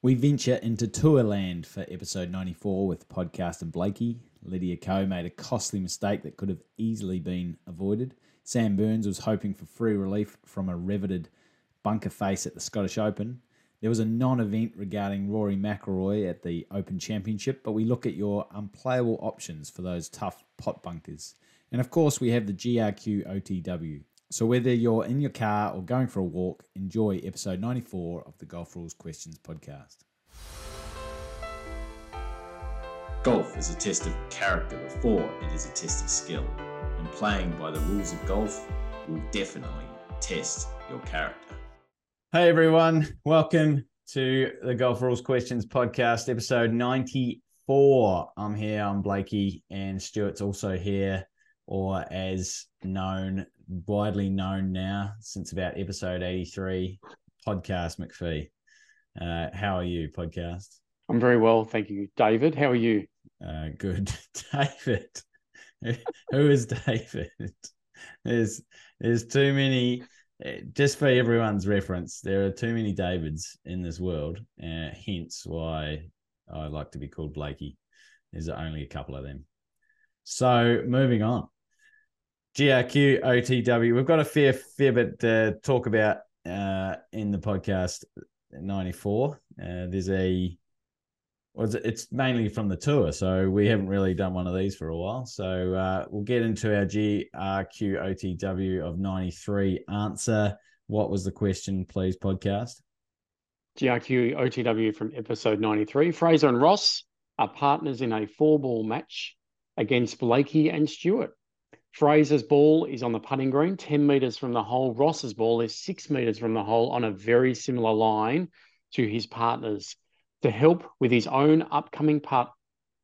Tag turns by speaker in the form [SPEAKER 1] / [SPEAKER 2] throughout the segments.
[SPEAKER 1] We venture into tour land for episode 94 with podcast and Blakey. Lydia Ko made a costly mistake that could have easily been avoided. Sam Burns was hoping for free relief from a riveted bunker face at the Scottish Open. There was a non event regarding Rory McIlroy at the Open Championship, but we look at your unplayable options for those tough pot bunkers. And of course, we have the GRQ OTW. So whether you're in your car or going for a walk, enjoy episode 94 of the Golf Rules Questions podcast. Golf is a test of character before it is a test of skill. And playing by the rules of golf will definitely test your character. Hey everyone, welcome to the Golf Rules Questions podcast, episode 94. I'm here, I'm Blakey, and Stuart's also here, or as known, widely known now since about episode 83, Podcast McPhee. Uh, how are you, podcast?
[SPEAKER 2] I'm very well, thank you, David. How are you?
[SPEAKER 1] Uh, good, David. Who is David? There's there's too many. Just for everyone's reference, there are too many Davids in this world. Uh, hence why I like to be called Blakey. There's only a couple of them. So moving on. GRQ OTW. We've got a fair fair bit to talk about uh, in the podcast 94. Uh, there's a well, it's mainly from the tour, so we haven't really done one of these for a while. So uh, we'll get into our GRQ OTW of 93 answer. What was the question, please, podcast?
[SPEAKER 2] GRQ OTW from episode 93. Fraser and Ross are partners in a four ball match against Blakey and Stewart. Fraser's ball is on the putting green, 10 metres from the hole. Ross's ball is six metres from the hole on a very similar line to his partner's. To help with his own upcoming putt,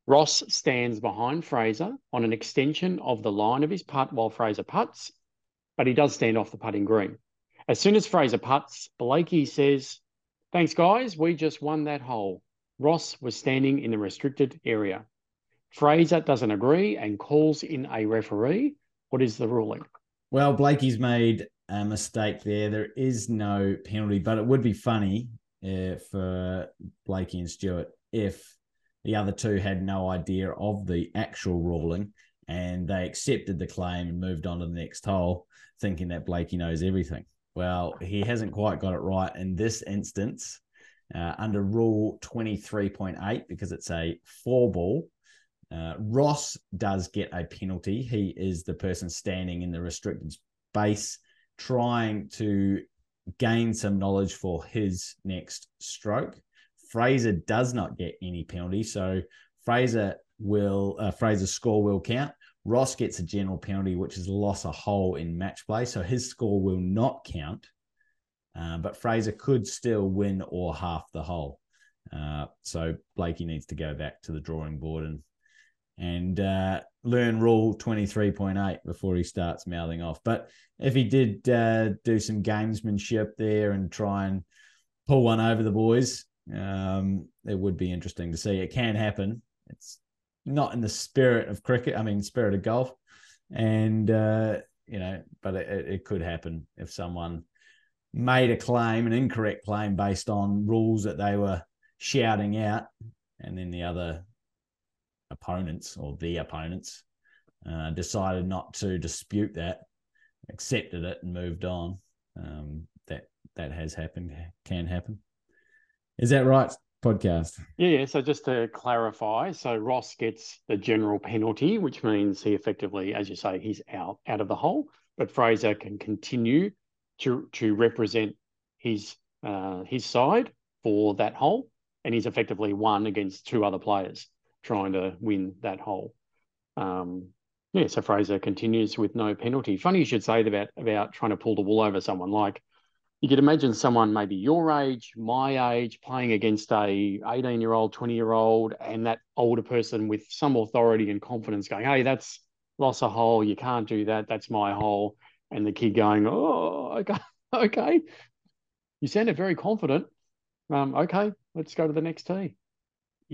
[SPEAKER 2] Ross stands behind Fraser on an extension of the line of his putt while Fraser puts, but he does stand off the putting green. As soon as Fraser puts, Blakey says, Thanks, guys, we just won that hole. Ross was standing in the restricted area. Fraser doesn't agree and calls in a referee. What is the ruling?
[SPEAKER 1] Well, Blakey's made a mistake there. There is no penalty, but it would be funny uh, for Blakey and Stewart if the other two had no idea of the actual ruling and they accepted the claim and moved on to the next hole, thinking that Blakey knows everything. Well, he hasn't quite got it right in this instance. Uh, under rule 23.8, because it's a four ball, uh, Ross does get a penalty. He is the person standing in the restricted space trying to gain some knowledge for his next stroke. Fraser does not get any penalty, so Fraser will uh, Fraser's score will count. Ross gets a general penalty, which is loss a hole in match play, so his score will not count. Uh, but Fraser could still win or half the hole. Uh, so Blakey needs to go back to the drawing board and and uh, learn rule 23.8 before he starts mouthing off. But if he did uh, do some gamesmanship there and try and pull one over the boys, um, it would be interesting to see. It can happen. It's not in the spirit of cricket, I mean, spirit of golf. And, uh, you know, but it, it could happen if someone made a claim, an incorrect claim based on rules that they were shouting out, and then the other opponents or the opponents uh, decided not to dispute that, accepted it, and moved on. Um, that that has happened, can happen. Is that right? Podcast.
[SPEAKER 2] Yeah, yeah. So just to clarify, so Ross gets the general penalty, which means he effectively, as you say, he's out out of the hole. But Fraser can continue to to represent his uh, his side for that hole, and he's effectively won against two other players trying to win that hole. Um, yeah, so Fraser continues with no penalty. Funny you should say about about trying to pull the wool over someone. Like you could imagine someone maybe your age, my age, playing against a 18 year old, 20 year old, and that older person with some authority and confidence going, "Hey, that's lost a hole. You can't do that. That's my hole." And the kid going, "Oh, okay, okay." You sounded very confident. Um, okay, let's go to the next tee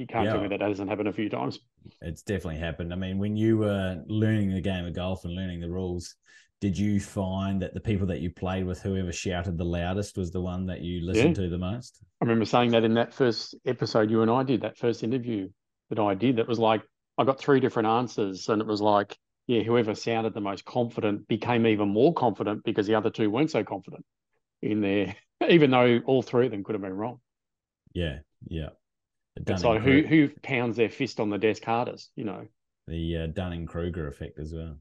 [SPEAKER 2] you can't yeah. tell me that that hasn't happened a few times.
[SPEAKER 1] It's definitely happened. I mean, when you were learning the game of golf and learning the rules, did you find that the people that you played with, whoever shouted the loudest, was the one that you listened yeah. to the most?
[SPEAKER 2] I remember saying that in that first episode you and I did, that first interview that I did. That was like I got three different answers, and it was like, yeah, whoever sounded the most confident became even more confident because the other two weren't so confident in there, even though all three of them could have been wrong.
[SPEAKER 1] Yeah, yeah.
[SPEAKER 2] It's like who who pounds their fist on the desk hardest, you know.
[SPEAKER 1] The uh, Dunning Kruger effect as well.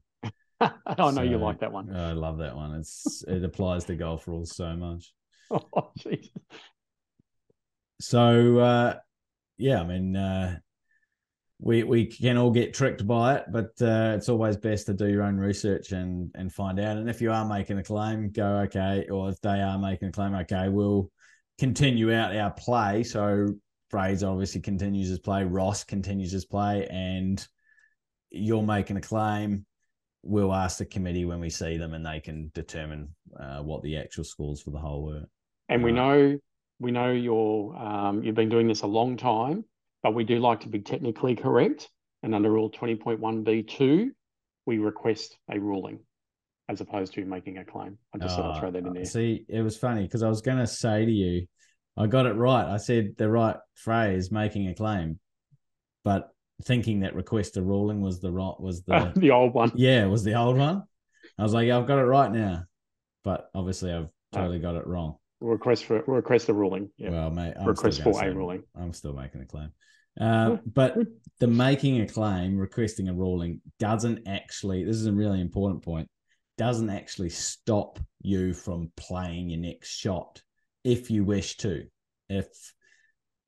[SPEAKER 2] I know so, you like that one.
[SPEAKER 1] I love that one. It's it applies to golf rules so much.
[SPEAKER 2] Oh, Jesus.
[SPEAKER 1] So uh, yeah, I mean, uh, we we can all get tricked by it, but uh, it's always best to do your own research and and find out. And if you are making a claim, go okay, or if they are making a claim, okay, we'll continue out our play. So Fraser obviously continues his play, Ross continues his play, and you're making a claim we'll ask the committee when we see them, and they can determine uh, what the actual scores for the whole were.
[SPEAKER 2] And we uh, know we know you're um, you've been doing this a long time, but we do like to be technically correct. And under Rule twenty point one B two, we request a ruling as opposed to making a claim. I just uh, thought I'd throw that in there.
[SPEAKER 1] See, it was funny because I was going to say to you, I got it right. I said the right phrase, making a claim, but thinking that request a ruling was the right was the uh,
[SPEAKER 2] the old one.
[SPEAKER 1] Yeah, was the old one. I was like, yeah, I've got it right now, but obviously I've totally got it wrong.
[SPEAKER 2] Request for request a ruling.
[SPEAKER 1] Yeah. Well, mate, I'm
[SPEAKER 2] request for a ruling.
[SPEAKER 1] I'm still making a claim. Uh, but the making a claim, requesting a ruling, doesn't actually. This is a really important point. Doesn't actually stop you from playing your next shot if you wish to. If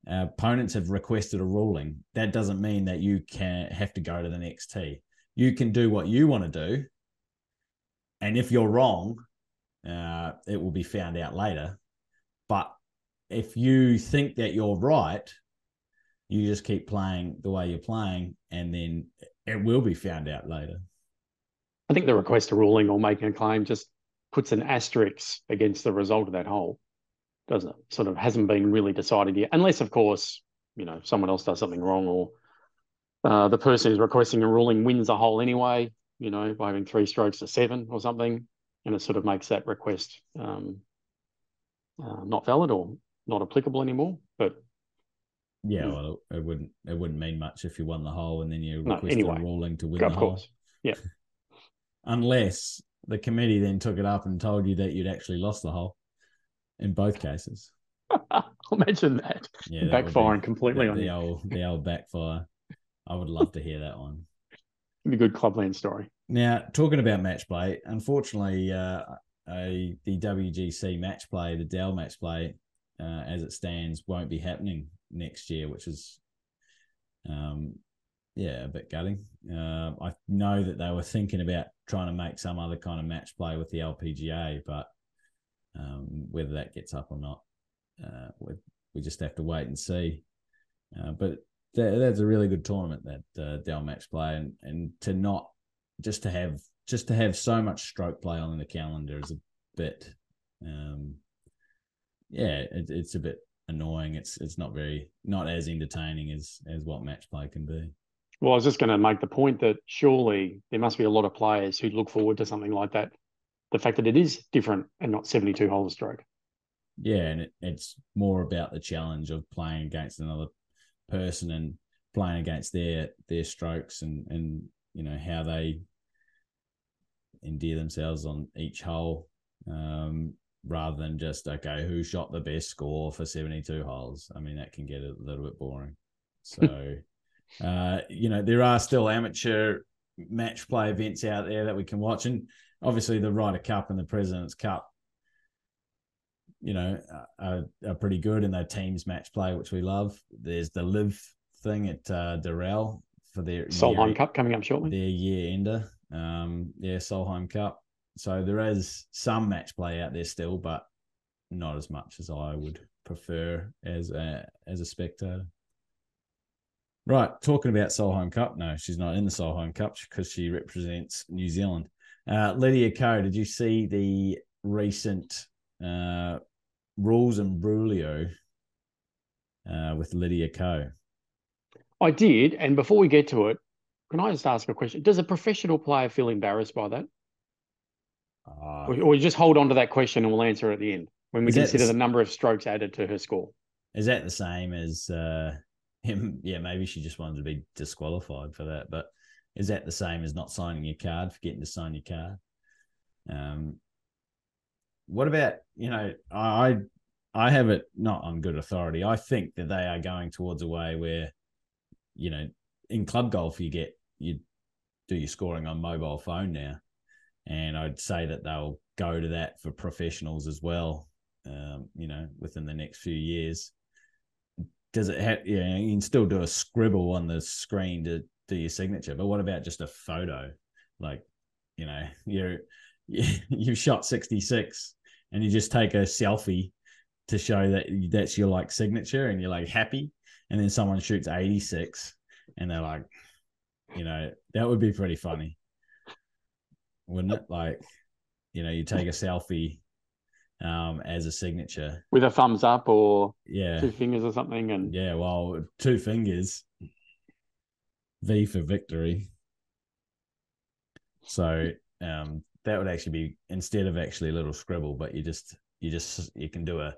[SPEAKER 1] uh, opponents have requested a ruling, that doesn't mean that you can have to go to the next tee. You can do what you want to do, and if you're wrong, uh, it will be found out later. But if you think that you're right, you just keep playing the way you're playing, and then it will be found out later.
[SPEAKER 2] I think the request a ruling or making a claim just puts an asterisk against the result of that hole doesn't it? Sort of hasn't been really decided yet, unless, of course, you know, someone else does something wrong or uh, the person who's requesting a ruling wins a hole anyway, you know, by having three strokes to seven or something, and it sort of makes that request um, uh, not valid or not applicable anymore. But
[SPEAKER 1] yeah, well, it wouldn't it wouldn't mean much if you won the hole and then you request no, anyway, a ruling to win the hole. Course.
[SPEAKER 2] Yeah,
[SPEAKER 1] unless the committee then took it up and told you that you'd actually lost the hole in both cases.
[SPEAKER 2] Imagine that. Yeah, that backfiring be, completely
[SPEAKER 1] the,
[SPEAKER 2] on
[SPEAKER 1] the old the old backfire. I would love to hear that one.
[SPEAKER 2] It'd be a good clubland story.
[SPEAKER 1] Now, talking about match play, unfortunately, uh, a, the WGC match play, the Dell match play, uh, as it stands, won't be happening next year, which is, um, yeah, a bit gutting. Uh, I know that they were thinking about trying to make some other kind of match play with the LPGA, but um, whether that gets up or not, uh, we just have to wait and see. Uh, but that, that's a really good tournament that uh, Dell Match Play, and and to not just to have just to have so much stroke play on the calendar is a bit, um, yeah, it, it's a bit annoying. It's it's not very not as entertaining as as what match play can be.
[SPEAKER 2] Well, I was just going to make the point that surely there must be a lot of players who look forward to something like that the fact that it is different and not 72 hole stroke.
[SPEAKER 1] Yeah, and it, it's more about the challenge of playing against another person and playing against their their strokes and and you know how they endear themselves on each hole um, rather than just okay who shot the best score for 72 holes i mean that can get a little bit boring so uh, you know there are still amateur match play events out there that we can watch and obviously the Ryder Cup and the President's Cup, you know, are, are pretty good in their teams match play, which we love. There's the LIV thing at uh, Doral for their
[SPEAKER 2] Solheim year, Cup coming up shortly.
[SPEAKER 1] Their year ender, um, yeah, Solheim Cup. So there is some match play out there still, but not as much as I would prefer as a as a spectator. Right, talking about Solheim Cup. No, she's not in the Solheim Cup because she represents New Zealand. Uh, Lydia Ko, did you see the recent uh, rules and Brulio uh, with Lydia Ko?
[SPEAKER 2] I did. And before we get to it, can I just ask a question? Does a professional player feel embarrassed by that?
[SPEAKER 1] Uh,
[SPEAKER 2] Or, or just hold on to that question and we'll answer it at the end when we consider
[SPEAKER 1] the
[SPEAKER 2] the number of strokes added to her score.
[SPEAKER 1] is that the same as uh, him? Yeah, maybe she just wanted to be disqualified for that. But is that the same as not signing your card, forgetting to sign your card? Um, what about you know? I I have it not on good authority. I think that they are going towards a way where, you know, in club golf you get you do your scoring on mobile phone now, and I'd say that they'll go to that for professionals as well. Um, you know, within the next few years. Does it have? Yeah, you can still do a scribble on the screen to do your signature, but what about just a photo? Like, you know, you're you've shot sixty six, and you just take a selfie to show that that's your like signature, and you're like happy, and then someone shoots eighty six, and they're like, you know, that would be pretty funny, wouldn't it? Like, you know, you take a selfie um as a signature.
[SPEAKER 2] With a thumbs up or
[SPEAKER 1] Yeah.
[SPEAKER 2] two fingers or something. And
[SPEAKER 1] Yeah, well, two fingers. V for victory. So um that would actually be instead of actually a little scribble, but you just you just you can do a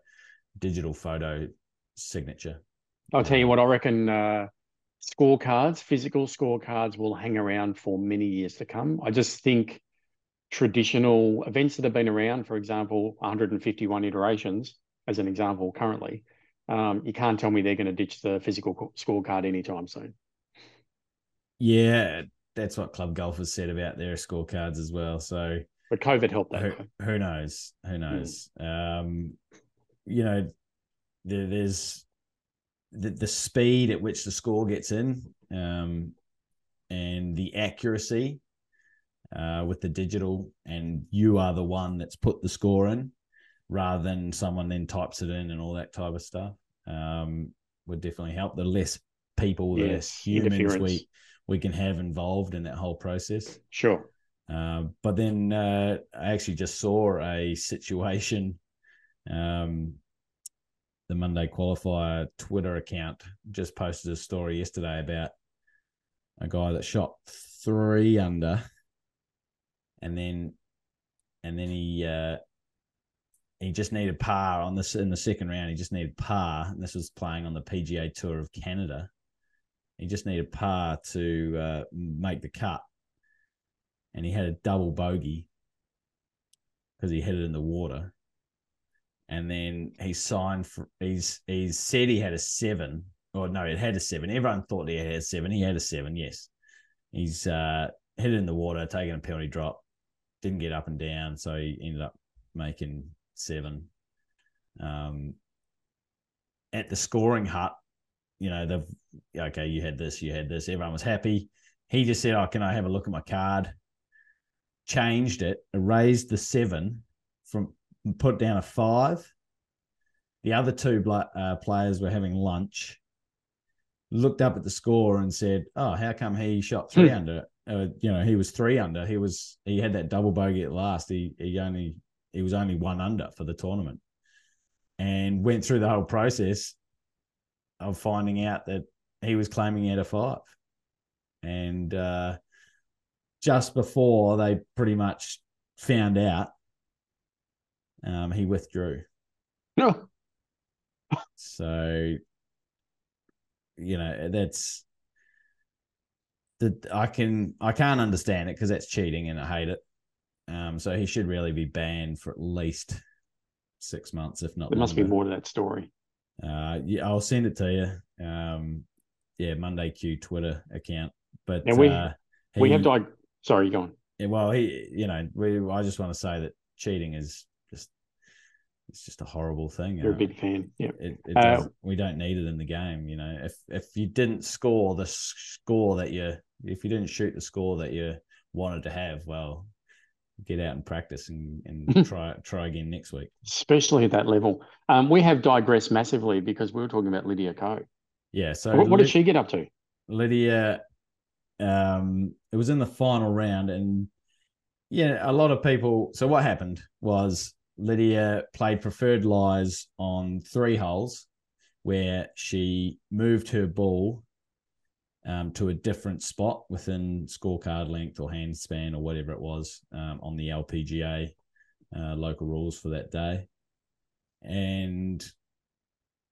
[SPEAKER 1] digital photo signature.
[SPEAKER 2] I'll tell you what, I reckon uh, scorecards, physical scorecards, will hang around for many years to come. I just think traditional events that have been around, for example, 151 iterations, as an example, currently, um, you can't tell me they're going to ditch the physical scorecard anytime soon.
[SPEAKER 1] Yeah, that's what club golfers said about their scorecards as well. So
[SPEAKER 2] But COVID helped that.
[SPEAKER 1] who, who knows? Who knows? Um, you know, there, there's the, the speed at which the score gets in, um, and the accuracy uh, with the digital, and you are the one that's put the score in, rather than someone then types it in and all that type of stuff. Um, would definitely help. The less people, the less
[SPEAKER 2] Yes,
[SPEAKER 1] humans
[SPEAKER 2] interference.
[SPEAKER 1] we we can have involved in that whole process.
[SPEAKER 2] Sure.
[SPEAKER 1] Um, but then uh, I actually just saw a situation. Um, the Monday Qualifier Twitter account just posted a story yesterday about a guy that shot three under, and then and then he uh, he just needed par on this in the second round. He just needed par, and this was playing on the PGA Tour of Canada. He just needed par to uh, make the cut and he had a double bogey because he hit it in the water. And then he signed for he's he's said he had a seven. Or no, it had a seven. Everyone thought he had a seven. He had a seven, yes. He's uh hit it in the water, taking a penalty drop, didn't get up and down, so he ended up making seven. Um at the scoring hut, you know, they've okay, you had this, you had this, everyone was happy. He just said, Oh, can I have a look at my card? changed it, erased the seven from put down a five. The other two uh, players were having lunch, looked up at the score and said, "Oh, how come he shot three
[SPEAKER 2] Hmm.
[SPEAKER 1] under? Uh, you know, he was three under. He was he had that double bogey at last. He he only he was only one under for the tournament, and went through the whole process of finding out that he was claiming he had a five, and uh, just before they pretty much found out, um, he withdrew.
[SPEAKER 2] No.
[SPEAKER 1] So, you know, that's that I can I can't understand it because that's cheating and I hate it. Um, so he should really be banned for at least six months, if not.
[SPEAKER 2] There must be more to that story.
[SPEAKER 1] Uh, yeah, I'll send it to you. Um, yeah, Monday Q Twitter account. But
[SPEAKER 2] Now we-
[SPEAKER 1] uh,
[SPEAKER 2] we have
[SPEAKER 1] he-
[SPEAKER 2] dig- Sorry, you go on.
[SPEAKER 1] yeah, well, he, you know, we. I just want to say that cheating is just, it's just a horrible thing.
[SPEAKER 2] You're a
[SPEAKER 1] Uh,
[SPEAKER 2] big fan. Yeah.
[SPEAKER 1] It, it
[SPEAKER 2] Uh,
[SPEAKER 1] we don't need it in the game. You know, if if you didn't score the score that you, if you didn't shoot the score that you wanted to have, well, get out and practice and, and try try again next week.
[SPEAKER 2] Especially at that level. Um, we have digressed massively because we were talking about Lydia Ko.
[SPEAKER 1] Yeah. So
[SPEAKER 2] what, what did she get up to?
[SPEAKER 1] Lydia, um, it was in the final round, and yeah, a lot of people. So what happened was Lydia played preferred lies on three holes, where she moved her ball um, to a different spot within scorecard length or hand span or whatever it was um, on the LPGA uh, local rules for that day, and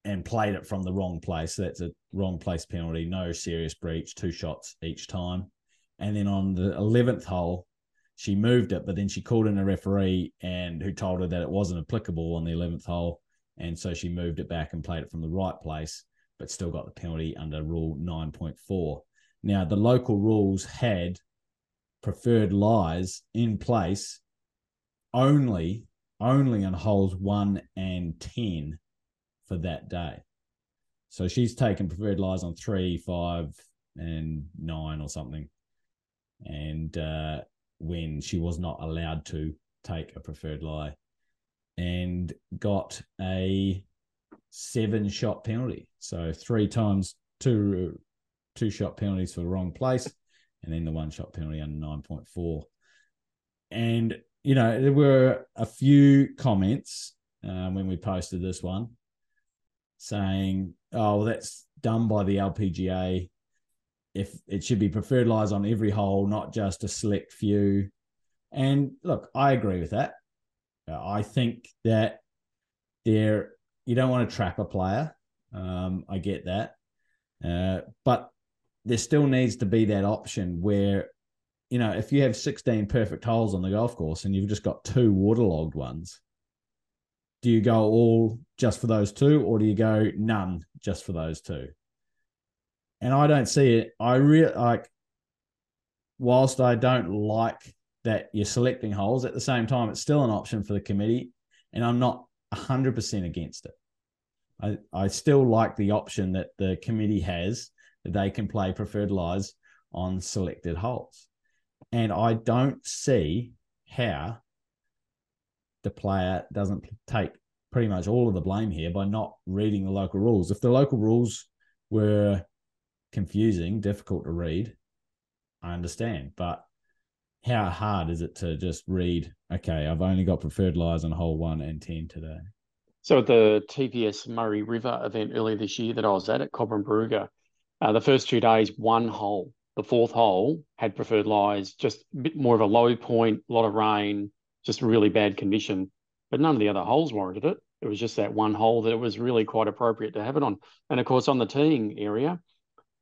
[SPEAKER 1] and played it from the wrong place. That's a wrong place penalty, no serious breach, two shots each time. And then on the eleventh hole, she moved it, but then she called in a referee and who told her that it wasn't applicable on the eleventh hole, and so she moved it back and played it from the right place, but still got the penalty under Rule nine point four. Now the local rules had preferred lies in place only only on holes one and ten for that day. So she's taken preferred lies on three, five, and nine or something. And uh, when she was not allowed to take a preferred lie and got a seven shot penalty. So three times two two shot penalties for the wrong place, and then the one shot penalty under nine point four. And you know there were a few comments um, when we posted this one saying, "Oh, well, that's done by the LPGA. If it should be preferred lies on every hole, not just a select few." And look, I agree with that. I think that there you don't want to trap a player. Um, I get that, uh, but there still needs to be that option where, you know, if you have 16 perfect holes on the golf course and you've just got two waterlogged ones, do you go all just for those two or do you go none just for those two? And I don't see it. I really like, whilst I don't like that you're selecting holes, at the same time, it's still an option for the committee. And I'm not 100% against it. I, I still like the option that the committee has that they can play preferred lies on selected holes. And I don't see how the player doesn't take pretty much all of the blame here by not reading the local rules. If the local rules were confusing, difficult to read, I understand. But how hard is it to just read, okay, I've only got preferred lies on hole one and 10 today?
[SPEAKER 2] So at the TPS Murray River event earlier this year that I was at at Cobram uh, the first two days, one hole, the fourth hole had preferred lies, just a bit more of a low point, a lot of rain, just really bad condition. But none of the other holes warranted it. It was just that one hole that it was really quite appropriate to have it on. And of course, on the teeing area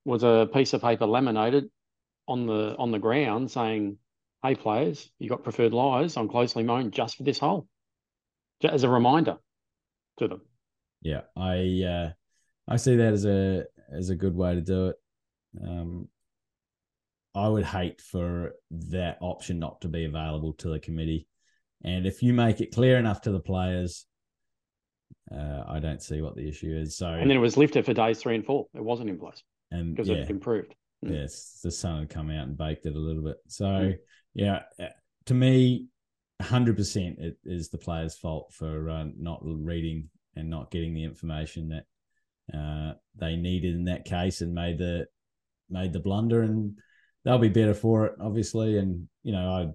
[SPEAKER 2] was a piece of paper laminated on the on the ground saying, "Hey players, you got preferred lies on closely mown just for this hole," just as a reminder to them.
[SPEAKER 1] Yeah, I uh, I see that as a as a good way to do it. Um, I would hate for that option not to be available to the committee. And if you make it clear enough to the players, uh, I don't see what the issue is. So
[SPEAKER 2] and then it was lifted for days three and four. It wasn't in place
[SPEAKER 1] and
[SPEAKER 2] because
[SPEAKER 1] yeah,
[SPEAKER 2] it improved. Mm.
[SPEAKER 1] yes, the sun had come out and baked it a little bit. So
[SPEAKER 2] Mm.
[SPEAKER 1] Yeah, uh, to me, hundred percent, it is the players' fault for uh, not reading and not getting the information that uh, they needed in that case, and made the made the blunder. And they'll be better for it, obviously. And you know, I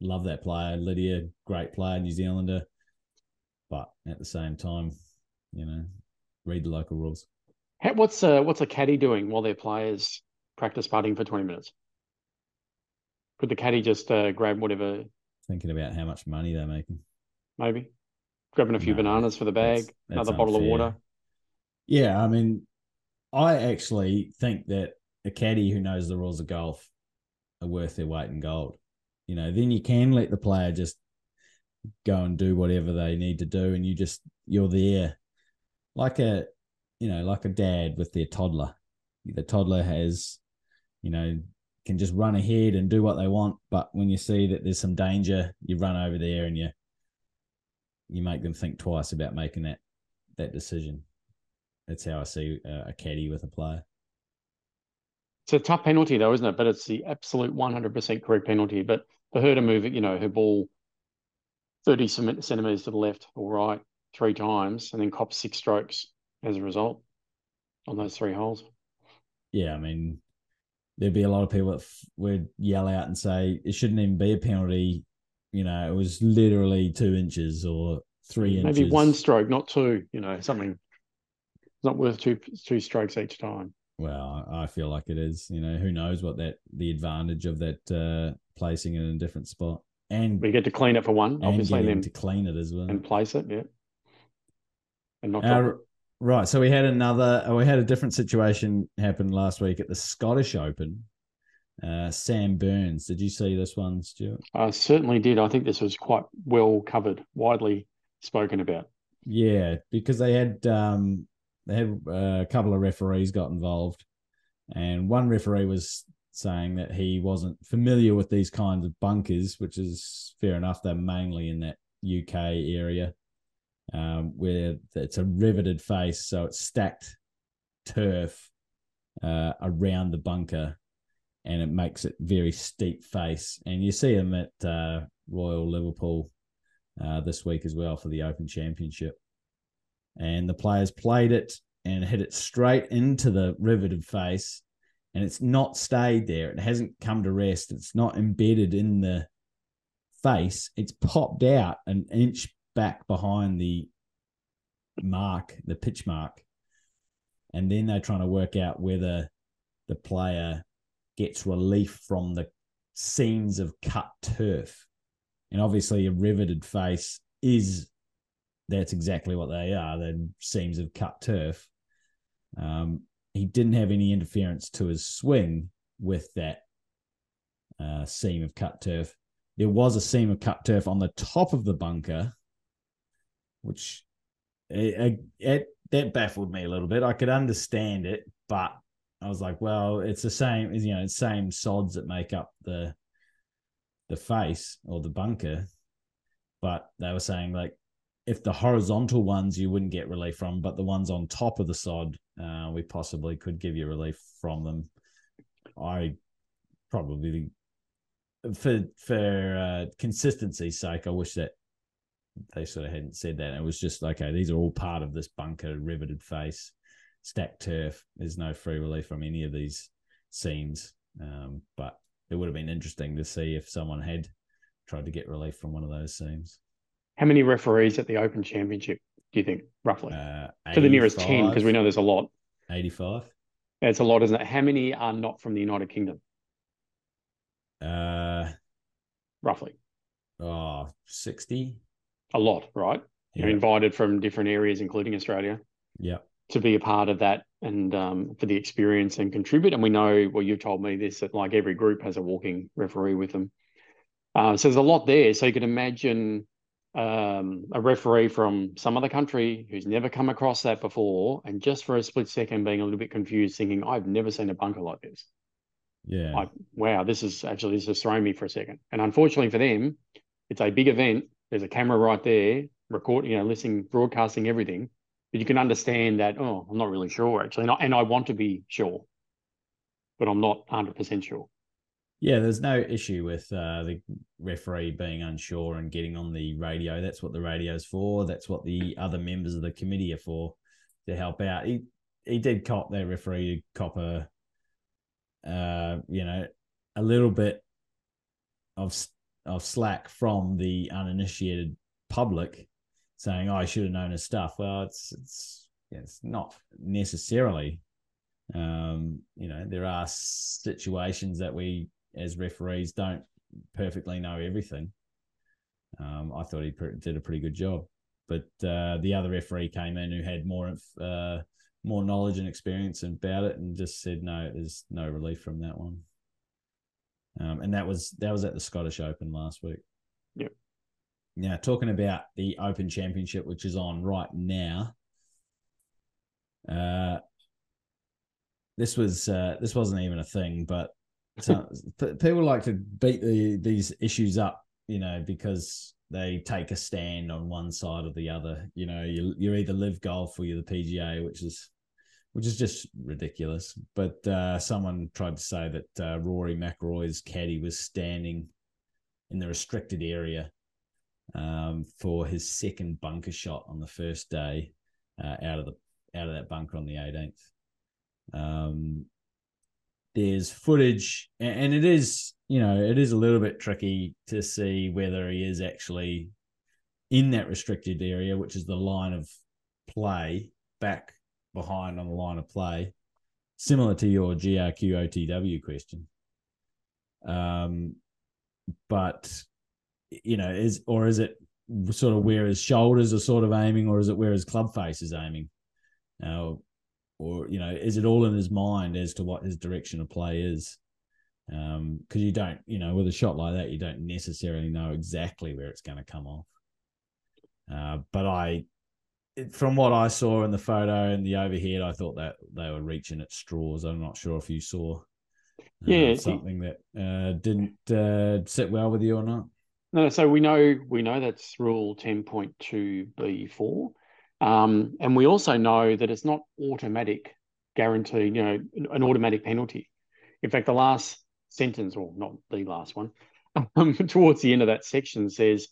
[SPEAKER 1] love that player, Lydia, great player, New Zealander. But at the same time, you know, read the local rules.
[SPEAKER 2] What's uh, what's a caddy doing while their players practice putting for twenty minutes? Could the caddy just uh, grab whatever,
[SPEAKER 1] Thinking about how much money they're making.
[SPEAKER 2] maybe grabbing a few
[SPEAKER 1] No,
[SPEAKER 2] bananas for the bag,
[SPEAKER 1] that's- that's
[SPEAKER 2] another bottle of water?
[SPEAKER 1] Yeah, I mean, I actually think that a caddy who knows the rules of golf are worth their weight in gold. You know, then you can let the player just go and do whatever they need to do, and you just you're there, like a, you know, like a dad with their toddler. The toddler has, you know, can just run ahead and do what they want, but when you see that there's some danger, you run over there and you you make them think twice about making that that decision. That's how I see a, a caddy with a player.
[SPEAKER 2] It's a tough penalty though, isn't it? But it's the absolute one hundred percent correct penalty. But for her to move it, you know, her ball thirty centimeters to the left or right three times, and then cop six strokes as a result on those three holes.
[SPEAKER 1] Yeah, I mean, there'd be a lot of people that f- would yell out and say it shouldn't even be a penalty. You know, it was literally two inches or three inches.
[SPEAKER 2] Maybe one stroke, not two. You know, something. It's not worth two two strokes each time.
[SPEAKER 1] Well, I feel like it is. You know, who knows what that the advantage of that uh, placing it in a different spot and
[SPEAKER 2] We get to clean it for one,
[SPEAKER 1] and
[SPEAKER 2] obviously, then
[SPEAKER 1] to clean it as well.
[SPEAKER 2] and place it, yeah. And not.
[SPEAKER 1] Right. So we had another. uh, We had a different situation happen last week at the Scottish Open. Uh, Sam Burns. Did you see this one, Stuart?
[SPEAKER 2] I certainly did. I think this was quite well covered, widely spoken about.
[SPEAKER 1] Yeah, because they had um, they had uh, a couple of referees got involved, and one referee was saying that he wasn't familiar with these kinds of bunkers, which is fair enough. They're mainly in that UK area, um, where it's a riveted face, so it's stacked turf uh, around the bunker, and it makes it very steep face. And you see them at uh, Royal Liverpool uh, this week as well for the Open Championship. And the players played it and hit it straight into the riveted face, and it's not stayed there. It hasn't come to rest. It's not embedded in the face. It's popped out an inch back behind the mark, the pitch mark. And then they're trying to work out whether the player gets relief from the seams of cut turf and obviously a riveted face is that's exactly what they are they're seams of cut turf um, he didn't have any interference to his swing with that uh, seam of cut turf there was a seam of cut turf on the top of the bunker which it, it, that baffled me a little bit i could understand it but i was like well it's the same you know same sods that make up the the face or the bunker, but they were saying like if the horizontal ones you wouldn't get relief from, but the ones on top of the sod, uh, we possibly could give you relief from them. I probably for for uh, consistency's sake, I wish that they sort of hadn't said that. It was just okay. These are all part of this bunker, riveted face, stacked turf. There's no free relief from any of these seams, um, but it would have been interesting to see if someone had tried to get relief from one of those seams.
[SPEAKER 2] How many referees at the Open Championship do you think, roughly?
[SPEAKER 1] Uh,
[SPEAKER 2] to the nearest 10, because we know there's a lot.
[SPEAKER 1] 85.
[SPEAKER 2] It's a lot, isn't it? How many are not from the United Kingdom,
[SPEAKER 1] Uh,
[SPEAKER 2] roughly?
[SPEAKER 1] oh, 60.
[SPEAKER 2] A lot, right? You're invited from different areas, including Australia,
[SPEAKER 1] yeah.
[SPEAKER 2] to be a part of that and um, for the experience and contribute. And we know, well, you've told me this, that like every group has a walking referee with them. Uh, so there's a lot there. So you can imagine um, a referee from some other country who's never come across that before, and just for a split second being a little bit confused, thinking, I've never seen a bunker like this.
[SPEAKER 1] Yeah.
[SPEAKER 2] Like, wow, this is actually, this has thrown me for a second. And unfortunately for them, it's a big event. There's a camera right there, recording, you know, listening, broadcasting everything. But you can understand that, oh, I'm not really sure actually. And I, and I want to be sure, but I'm not 100% sure.
[SPEAKER 1] Yeah, there's no issue with uh, the referee being unsure and getting on the radio. That's what the radio's for. That's what the other members of the committee are for to help out. He he did cop that referee to cop a, uh, you know, a little bit of of slack from the uninitiated public, saying, "Oh, I should have known his stuff." Well, it's it's it's not necessarily. Um, you know, there are situations that we as referees don't perfectly know everything. Um, I thought he did a pretty good job, but uh, the other referee came in who had more uh, more knowledge and experience about it, and just said no, there's no relief from that one. Um, and that was that was at the Scottish Open last week.
[SPEAKER 2] Yep.
[SPEAKER 1] Now talking about the Open Championship, which is on right now. Uh, this was uh, this wasn't even a thing, but so, people like to beat the, these issues up, you know, because they take a stand on one side or the other. You know, you you either LIV golf or you're the PGA, which is which is just ridiculous. But uh, someone tried to say that uh, Rory McIlroy's caddy was standing in the restricted area um, for his second bunker shot on the first day uh, out of the out of that bunker on the 18th. Um, there's footage, a- and it is you know it is a little bit tricky to see whether he is actually in that restricted area, which is the line of play back behind on the line of play. similar to your GRQ OTW question. Um, but you know, is or is it sort of where his shoulders are sort of aiming, or is it where his club face is aiming? Uh, or you know, is it all in his mind as to what his direction of play is? Because um, you don't, you know, with a shot like that, you don't necessarily know exactly where it's going to come off. Uh, but I, from what I saw in the photo and the overhead, I thought that they were reaching at straws. I'm not sure if you saw uh,
[SPEAKER 2] yeah
[SPEAKER 1] something that uh, didn't uh, sit well with you or not.
[SPEAKER 2] No, so we know we know that's rule ten point two B four, um, and we also know that it's not automatic guarantee. You know, an automatic penalty. In fact, the last sentence, or not the last one, um, towards the end of that section says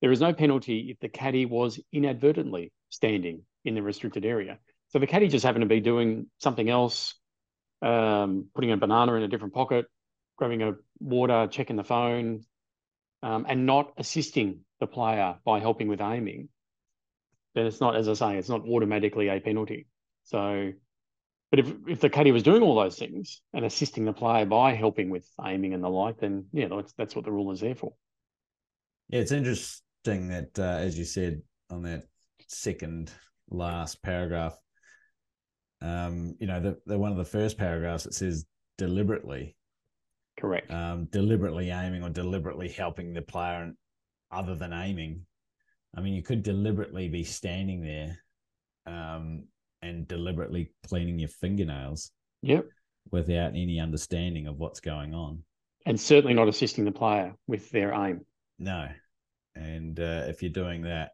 [SPEAKER 2] there is no penalty if the caddy was inadvertently standing in the restricted area. So the caddy just happened to be doing something else, um, putting a banana in a different pocket, grabbing a water, checking the phone, um, and not assisting the player by helping with aiming. Then it's not, as I say, it's not automatically a penalty. So, but if if the caddy was doing all those things and assisting the player by helping with aiming and the like, then yeah, that's that's what the rule is there for.
[SPEAKER 1] Yeah, it's interesting that, uh, as you said on that second last paragraph, um, you know, the, the one of the first paragraphs that says deliberately,
[SPEAKER 2] correct,
[SPEAKER 1] um, deliberately aiming or deliberately helping the player, and other than aiming. I mean, you could deliberately be standing there, um, and deliberately cleaning your fingernails.
[SPEAKER 2] Yep.
[SPEAKER 1] Without any understanding of what's going on.
[SPEAKER 2] And certainly not assisting the player with their aim.
[SPEAKER 1] No, and uh, if you're doing that,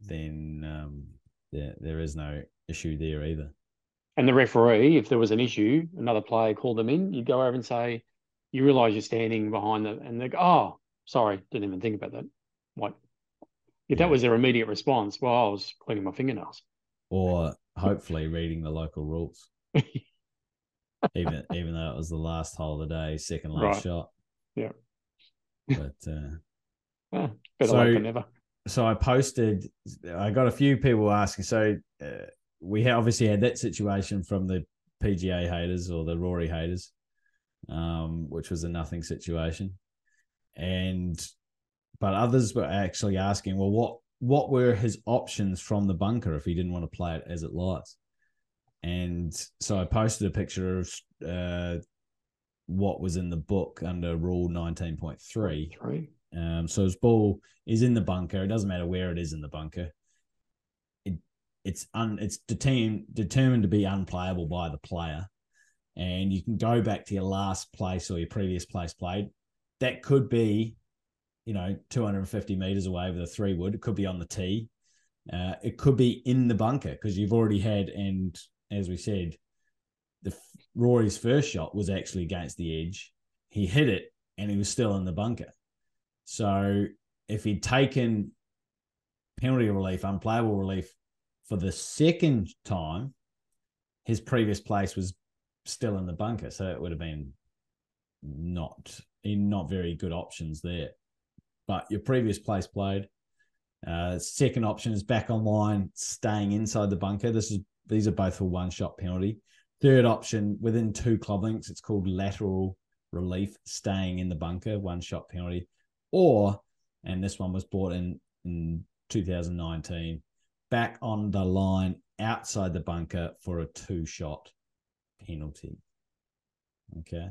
[SPEAKER 1] then um, there, there is no issue there either.
[SPEAKER 2] And the referee, if there was an issue, another player called them in, you'd go over and say, you realise you're standing behind them, and they go, oh, sorry, didn't even think about that. What? If yeah. that was their immediate response, well, I was cleaning my fingernails.
[SPEAKER 1] Or hopefully reading the local rules. even even though it was the last hole of the day, second last right. shot.
[SPEAKER 2] Yeah.
[SPEAKER 1] But uh,
[SPEAKER 2] yeah, better so, than never.
[SPEAKER 1] So I posted. I got a few people asking. So uh, we obviously had that situation from the PGA haters or the Rory haters, um, which was a nothing situation, and but others were actually asking, well, what what were his options from the bunker if he didn't want to play it as it lies? And so I posted a picture of uh, what was in the book under Rule nineteen point three. Um, so his ball is in the bunker. It doesn't matter where it is in the bunker. It it's un it's determined determined to be unplayable by the player, and you can go back to your last place or your previous place played. That could be, you know, 250 meters away with a three wood. It could be on the tee. Uh, it could be in the bunker because you've already had, and as we said, the Rory's first shot was actually against the edge. He hit it, and he was still in the bunker. So if he'd taken penalty relief, unplayable relief for the second time, his previous place was still in the bunker. So it would have been not in not very good options there. But your previous place played. Uh, second option is back online, staying inside the bunker. This is these are both for one shot penalty. Third option within two club links, it's called lateral relief, staying in the bunker, one shot penalty or and this one was bought in in 2019 back on the line outside the bunker for a two shot penalty okay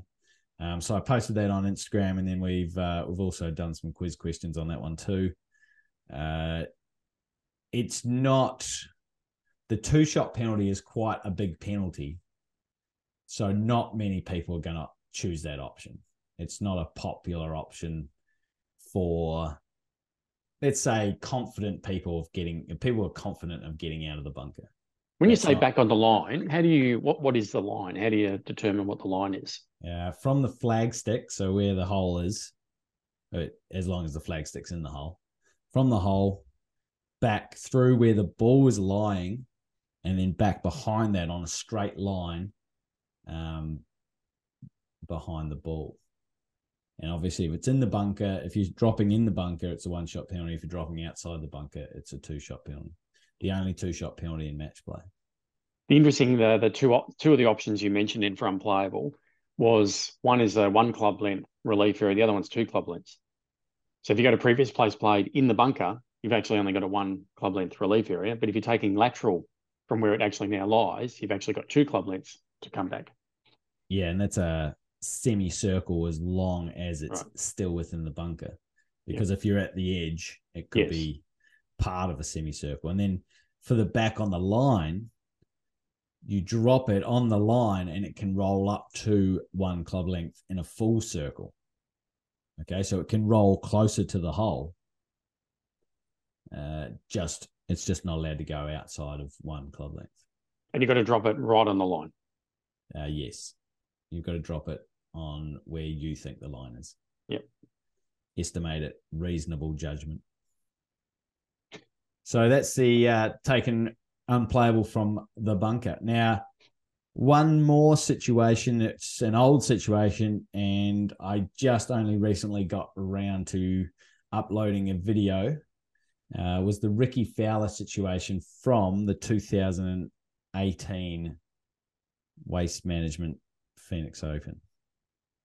[SPEAKER 1] um, so I posted that on Instagram, and then we've uh, we've also done some quiz questions on that one too. Uh, it's not the two shot penalty is quite a big penalty, so not many people are going to choose that option. It's not a popular option for let's say confident people of getting people are confident of getting out of the bunker.
[SPEAKER 2] When you say not, back on the line, how do you what what is the line? How do you determine what the line is?
[SPEAKER 1] Yeah, from the flag stick, so where the hole is, uh, as long as the flag stick's in the hole, from the hole back through where the ball is lying, and then back behind that on a straight line, um, behind the ball. And obviously, if it's in the bunker, if you're dropping in the bunker, it's a one shot penalty. If you're dropping outside the bunker, it's a two shot penalty. The only two shot penalty in match play.
[SPEAKER 2] the interesting the the two op- two of the options you mentioned in for unplayable was one is a one club length relief area, the other one's two club lengths. So if you go to previous place played in the bunker, you've actually only got a one club length relief area. But if you're taking lateral from where it actually now lies, you've actually got two club lengths to come back.
[SPEAKER 1] Yeah, and that's a semicircle as long as it's
[SPEAKER 2] Right.
[SPEAKER 1] still within the bunker. Because if you're at the edge, it could
[SPEAKER 2] Yes.
[SPEAKER 1] be part of a semicircle. And then for the back on the line, you drop it on the line and it can roll up to one club length in a full circle. Okay, so it can roll closer to the hole. Uh, just it's just not allowed to go outside of one club length.
[SPEAKER 2] And you've got to drop it right on the line.
[SPEAKER 1] Uh, yes, you've got to drop it on where you think the line is.
[SPEAKER 2] Yep.
[SPEAKER 1] Estimate it reasonable judgment. So that's the uh, taken unplayable from the bunker. Now, one more situation. It's an old situation, and I just only recently got around to uploading a video. Uh, was the Rickie Fowler situation from the 2018 Waste Management Phoenix Open,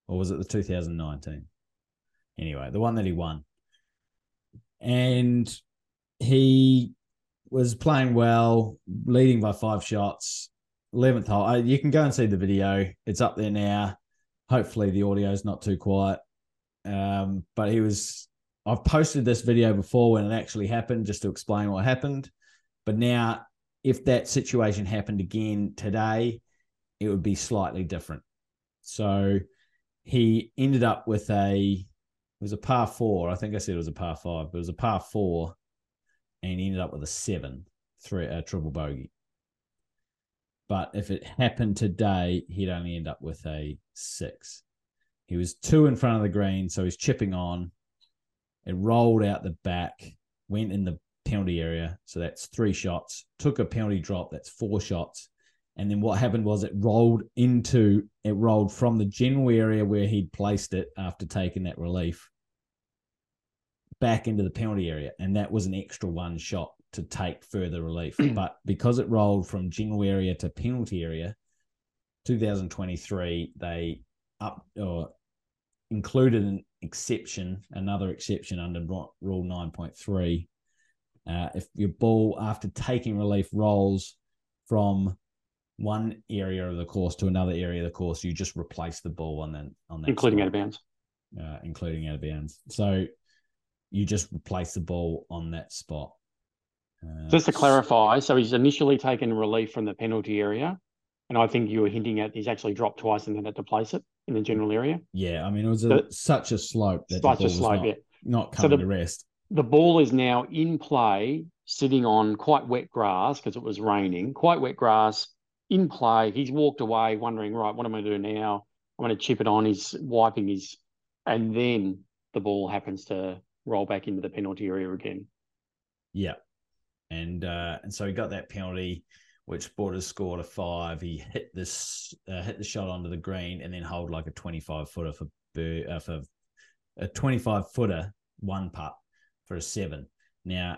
[SPEAKER 1] or was it the 2019? Anyway, the one that he won, and he was playing well, leading by five shots. 11th hole. Uh, You can go and see the video. It's up there now. Hopefully, the audio is not too quiet. Um, but he was. I've posted this video before when it actually happened, just to explain what happened. But now, if that situation happened again today, it would be slightly different. So he ended up with a it was a par four. I think I said it was a par five, but it was a par four, and he ended up with a seven, three a triple bogey. But if it happened today, he'd only end up with a six. He was two in front of the green, so he's chipping on. It rolled out the back, went in the penalty area, so that's three shots. Took a penalty drop, that's four shots. And then what happened was it rolled into it rolled from the general area where he'd placed it after taking that relief back into the penalty area. And that was an extra one shot to take further relief. but because it rolled from general area to penalty area, 2023, they up or included an exception, another exception under rule 9.3. Uh, if your ball after taking relief rolls from one area of the course to another area of the course, you just replace the ball on then on that
[SPEAKER 2] including out of bounds.
[SPEAKER 1] uh, including out of bounds. So you just replace the ball on that spot. Uh,
[SPEAKER 2] Just to clarify, so he's initially taken relief from the penalty area, and I think you were hinting at he's actually dropped twice and then had to place it in the general area.
[SPEAKER 1] yeah, I mean it was a,
[SPEAKER 2] The-
[SPEAKER 1] such a slope that the
[SPEAKER 2] Such
[SPEAKER 1] ball
[SPEAKER 2] a
[SPEAKER 1] was
[SPEAKER 2] slope,
[SPEAKER 1] not,
[SPEAKER 2] yeah.
[SPEAKER 1] not
[SPEAKER 2] So
[SPEAKER 1] coming
[SPEAKER 2] the-
[SPEAKER 1] to rest.
[SPEAKER 2] The ball is now in play, sitting on quite wet grass because it was raining, quite wet grass in play. He's walked away wondering, right, what am I going to do now? I'm going to chip it on. He's wiping his, and then the ball happens to roll back into the penalty area again.
[SPEAKER 1] Yeah, and uh, and so he got that penalty, which brought his score to five. He hit this uh, hit the shot onto the green and then hold like a twenty five footer for Bir- uh, for a twenty five footer one putt for a seven. Now,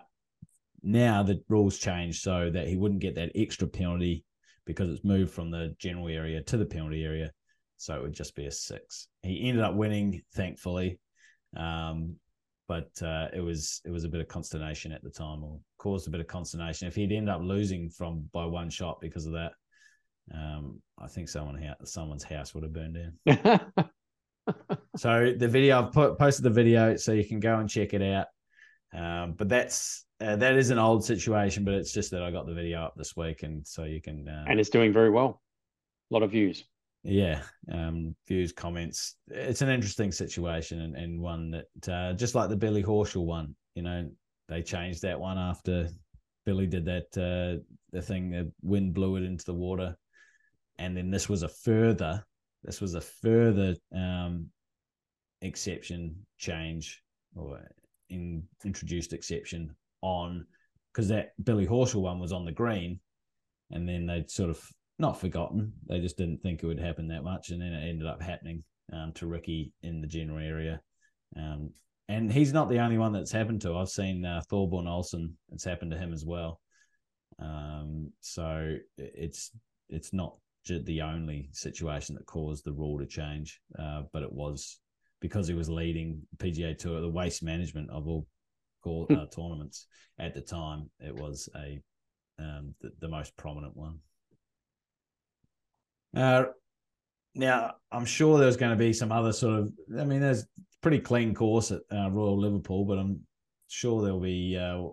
[SPEAKER 1] now the rules changed so that he wouldn't get that extra penalty because it's moved from the general area to the penalty area. So it would just be a six. He ended up winning, thankfully. Um, but uh, it was it was a bit of consternation at the time, or caused a bit of consternation. If he'd end up losing from by one shot because of that, um, I think someone someone's house would have burned down. So the video I've put, posted the video, so you can go and check it out. Um, but that's uh, that is an old situation, but it's just that I got the video up this week, and so you can uh,
[SPEAKER 2] and it's doing very well. A lot of views.
[SPEAKER 1] yeah um views comments it's an interesting situation and, and one that uh just like the billy horschel one you know they changed that one after billy did that uh the thing the wind blew it into the water and then this was a further this was a further um exception change or in introduced exception on because that billy horschel one was on the green and then they'd sort of not forgotten. They just didn't think it would happen that much, and then it ended up happening um, to Rickie in the general area. Um, and he's not the only one that's happened to. I've seen uh, Thorbjørn Olesen; it's happened to him as well. Um, so it's it's not the only situation that caused the rule to change, uh, but it was because he was leading PGA Tour, the waste management of all call, uh, tournaments at the time. It was a um, the, the, most prominent one. Uh, now, I'm sure there's going to be some other sort of. I mean, there's pretty clean course at uh, Royal Liverpool, but I'm sure there'll be uh,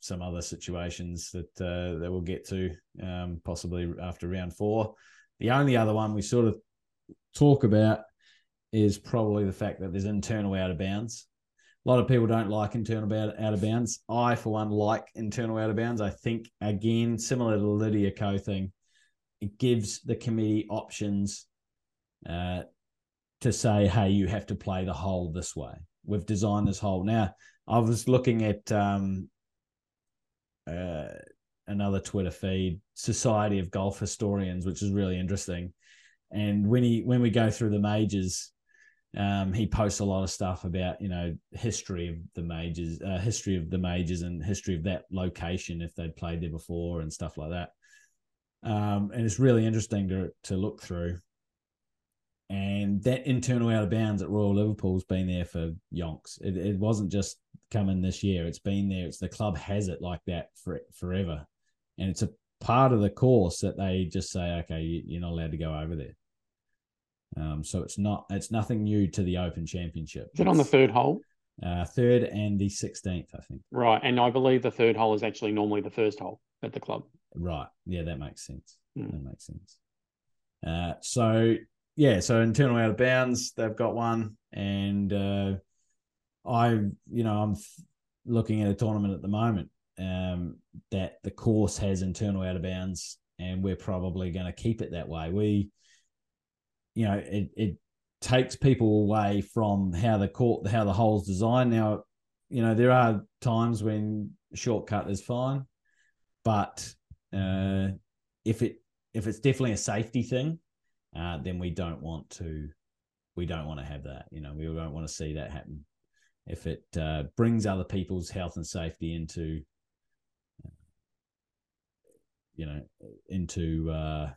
[SPEAKER 1] some other situations that uh, that we'll get to um, possibly after round four. The only other one we sort of talk about is probably the fact that there's internal out of bounds. A lot of people don't like internal out of bounds. I, for one, like internal out of bounds. I think, again, similar to the Lydia Ko thing, it gives the committee options uh, to say, hey, you have to play the hole this way. We've designed this hole. Now, I was looking at um, uh, another Twitter feed, Society of Golf Historians, which is really interesting. And when he when we go through the majors, um, he posts a lot of stuff about you know history of the majors, uh, history of the majors, and history of that location if they'd played there before and stuff like that. Um, and it's really interesting to to look through. And that internal out of bounds at Royal Liverpool's been there for yonks. It, it wasn't just coming this year. It's been there. It's the club has it like that for forever, and it's a part of the course that they just say, okay, you're not allowed to go over there. Um, so it's not it's nothing new to the Open Championship.
[SPEAKER 2] Is it on the third hole?
[SPEAKER 1] Uh, third and the sixteenth, I think.
[SPEAKER 2] Right, and I believe the third hole is actually normally the first hole at the club.
[SPEAKER 1] Right. Yeah, that makes sense. Mm. That makes sense. Uh, so yeah, so internal out of bounds, they've got one, and uh, I, you know, I'm looking at a tournament at the moment um, that the course has internal out of bounds, and we're probably going to keep it that way. We you know, it, it takes people away from how the court, how the hole's designed. Now, you know, there are times when shortcut is fine, but uh, if it if it's definitely a safety thing, uh, then we don't want to we don't want to have that. You know, we don't want to see that happen. If it uh, brings other people's health and safety into you know into uh,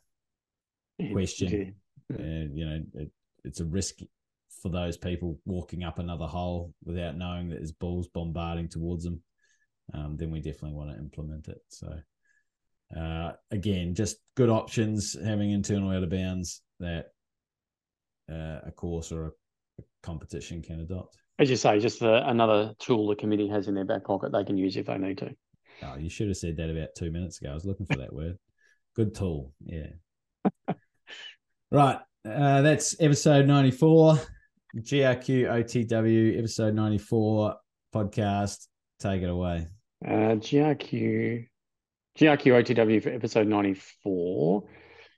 [SPEAKER 1] question, and you know it, it's a risk for those people walking up another hole without knowing that there's balls bombarding towards them. Um, then we definitely want to implement it. So uh, again, just good options having internal out of bounds that uh, a course or a, a, competition can adopt.
[SPEAKER 2] As you say, just the, another tool the committee has in their back pocket they can use if they need to.
[SPEAKER 1] Oh, you should have said that about two minutes ago. I was looking for that word. Good tool. Yeah. Right. Uh, that's episode 94. GRQ OTW, episode 94 podcast. Take it away.
[SPEAKER 2] Uh, GRQ, GRQ OTW for episode 94.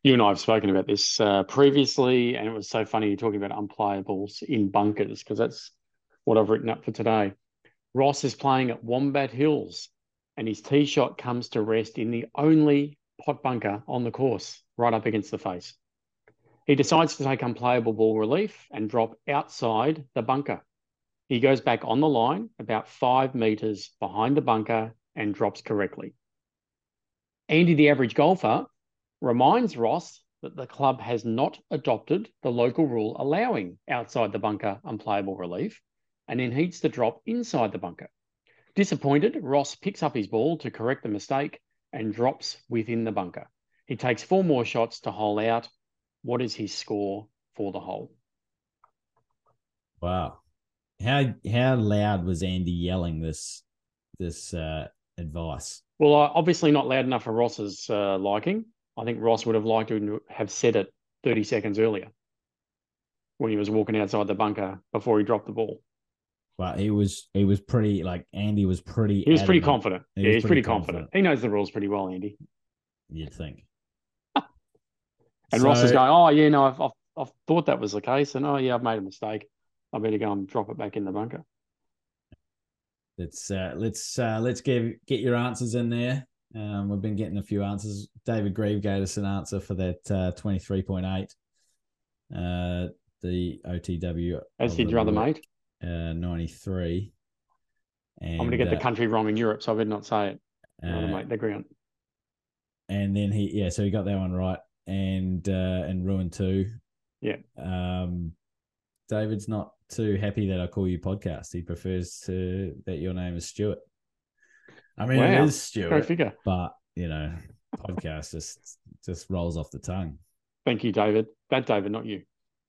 [SPEAKER 2] You and I have spoken about this uh, previously, and it was so funny you're talking about unplayables in bunkers because that's what I've written up for today. Ross is playing at Wombat Hills, and his tee shot comes to rest in the only pot bunker on the course, right up against the face. He decides to take unplayable ball relief and drop outside the bunker. He goes back on the line about five metres behind the bunker and drops correctly. Andy, the average golfer, reminds Ross that the club has not adopted the local rule allowing outside the bunker unplayable relief and then heats the drop inside the bunker. Disappointed, Ross picks up his ball to correct the mistake and drops within the bunker. He takes four more shots to hole out what is his score for the hole?
[SPEAKER 1] Wow. How how loud was Andy yelling this this uh, advice?
[SPEAKER 2] Well, obviously not loud enough for Ross's uh, liking. I think Ross would have liked to have said it 30 seconds earlier when he was walking outside the bunker before he dropped the ball.
[SPEAKER 1] Well, he was he was pretty like Andy was pretty.
[SPEAKER 2] He was pretty confident. He yeah, he's pretty, pretty confident. confident. He knows the rules pretty well, Andy.
[SPEAKER 1] You'd think.
[SPEAKER 2] And so, Ross is going, oh yeah, no, I've, I've, I've thought that was the case, and oh yeah, I've made a mistake. I better go and drop it back in the bunker.
[SPEAKER 1] Let's uh, let's uh, let's give get your answers in there. Um, we've been getting a few answers. David Grieve gave us an answer for that uh, twenty three point eight. Uh, the OTW.
[SPEAKER 2] As did your other mate.
[SPEAKER 1] Uh, ninety three.
[SPEAKER 2] I'm going to get the uh, country wrong in Europe, so I better not say it. Uh, mate, the ground.
[SPEAKER 1] And then he, yeah, so he got that one right. And uh, and Ruin Two.
[SPEAKER 2] Yeah.
[SPEAKER 1] Um, David's not too happy that I call you podcast. He prefers to that your name is Stuart. I mean,
[SPEAKER 2] Wow.
[SPEAKER 1] it is Stuart,
[SPEAKER 2] figure.
[SPEAKER 1] but you know, podcast just just rolls off the tongue.
[SPEAKER 2] Thank you, David. That David, not you.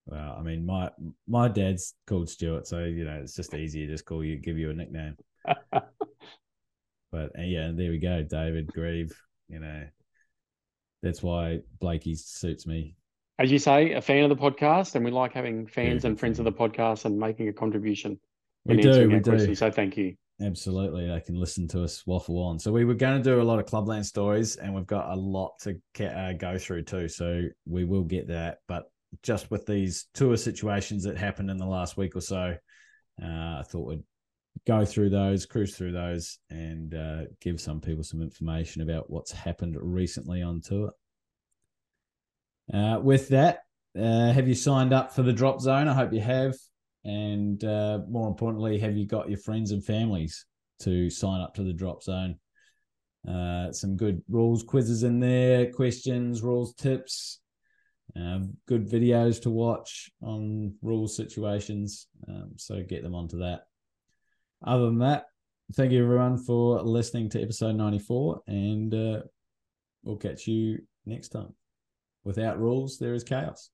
[SPEAKER 1] Well, I mean, my my dad's called Stuart, so you know it's just easier to just call you, give you a nickname. But uh, yeah, there we go, David Grieve. You know, that's why Blakey suits me.
[SPEAKER 2] As you say, a fan of the podcast, and we like having fans
[SPEAKER 1] Very
[SPEAKER 2] and friends of the podcast and making a contribution
[SPEAKER 1] We do, we do.
[SPEAKER 2] So thank you.
[SPEAKER 1] Absolutely, they can listen to us waffle on. So we were going to do a lot of clubland stories, and we've got a lot to get, uh, go through too. So we will get that, but just with these tour situations that happened in the last week or so, uh, I thought we'd go through those, cruise through those, and uh, give some people some information about what's happened recently on tour. Uh, with that, uh, have you signed up for the drop zone? I hope you have. And uh, more importantly, have you got your friends and families to sign up to the drop zone? Uh, some good rules quizzes in there, questions, rules tips, um, good videos to watch on rules situations. Um, so get them onto that. Other than that, thank you everyone for listening to episode 94, and uh, we'll catch you next time. Without rules, there is chaos.